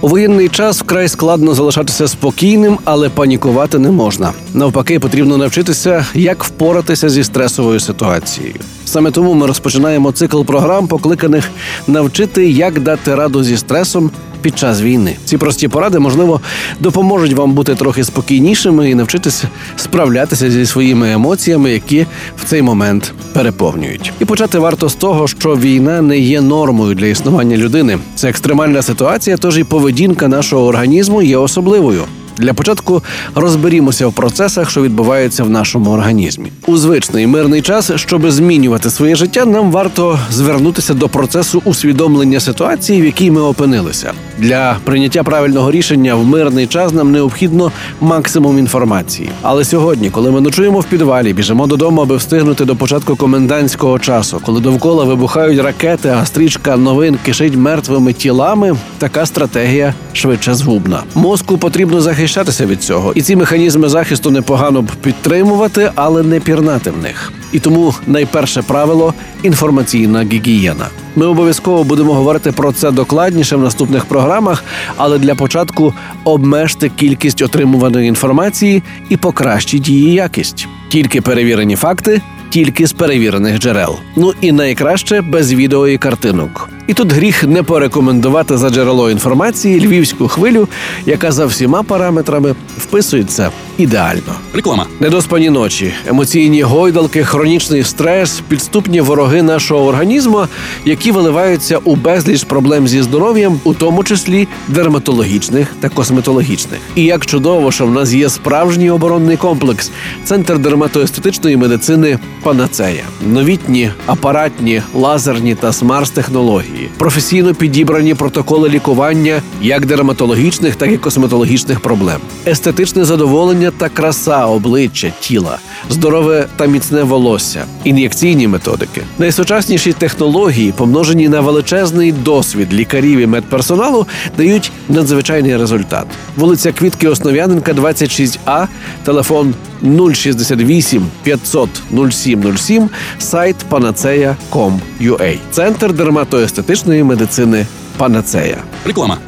У воєнний час вкрай складно залишатися спокійним, але панікувати не можна. Навпаки, потрібно навчитися, як впоратися зі стресовою ситуацією. Саме тому ми розпочинаємо цикл програм, покликаних навчити, як дати раду зі стресом під час війни. Ці прості поради, можливо, допоможуть вам бути трохи спокійнішими і навчитися справлятися зі своїми емоціями, які в цей момент переповнюють. І почати варто з того, що війна не є нормою для існування людини. Це екстремальна ситуація, тож і поведінка нашого організму є особливою. Для початку розберімося в процесах, що відбуваються в нашому організмі. У звичний мирний час, щоб змінювати своє життя, нам варто звернутися до процесу усвідомлення ситуації, в якій ми опинилися. Для прийняття правильного рішення в мирний час нам необхідно максимум інформації. Але сьогодні, коли ми ночуємо в підвалі, біжимо додому, аби встигнути до початку комендантського часу, коли довкола вибухають ракети, а стрічка новин кишить мертвими тілами, така стратегія швидше згубна. Мозку потрібно захищатися від цього, і ці механізми захисту непогано б підтримувати, але не пірнати в них. І тому найперше правило інформаційна гігієна. Ми обов'язково будемо говорити про це докладніше в наступних програмах, але для початку обмежте кількість отримуваної інформації і покращіть її якість. Тільки перевірені факти, тільки з перевірених джерел. Ну і найкраще без відео і картинок. І тут гріх не порекомендувати за джерело інформації львівську хвилю, яка за всіма параметрами вписується ідеально. Реклама. Недоспані ночі, емоційні гойдалки, хронічний стрес, підступні вороги нашого організму, які виливаються у безліч проблем зі здоров'ям, у тому числі дерматологічних та косметологічних. І як чудово, що в нас є справжній оборонний комплекс, центр дерматоестетичної медицини Панацея, новітні апаратні, лазерні та смарт-технології, професійно підібрані протоколи лікування як дерматологічних, так і косметологічних проблем, естетичне задоволення та краса обличчя, тіла, здорове та міцне волосся, ін'єкційні методики, найсучасніші технології, помножені на величезний досвід лікарів і медперсоналу, дають надзвичайний результат. Вулиця Квітки Основ'яненка, 26А, телефон 068 500 0707, сайт panacea.com.ua. Центр дерматоестетичної медицини Панацея. Реклама.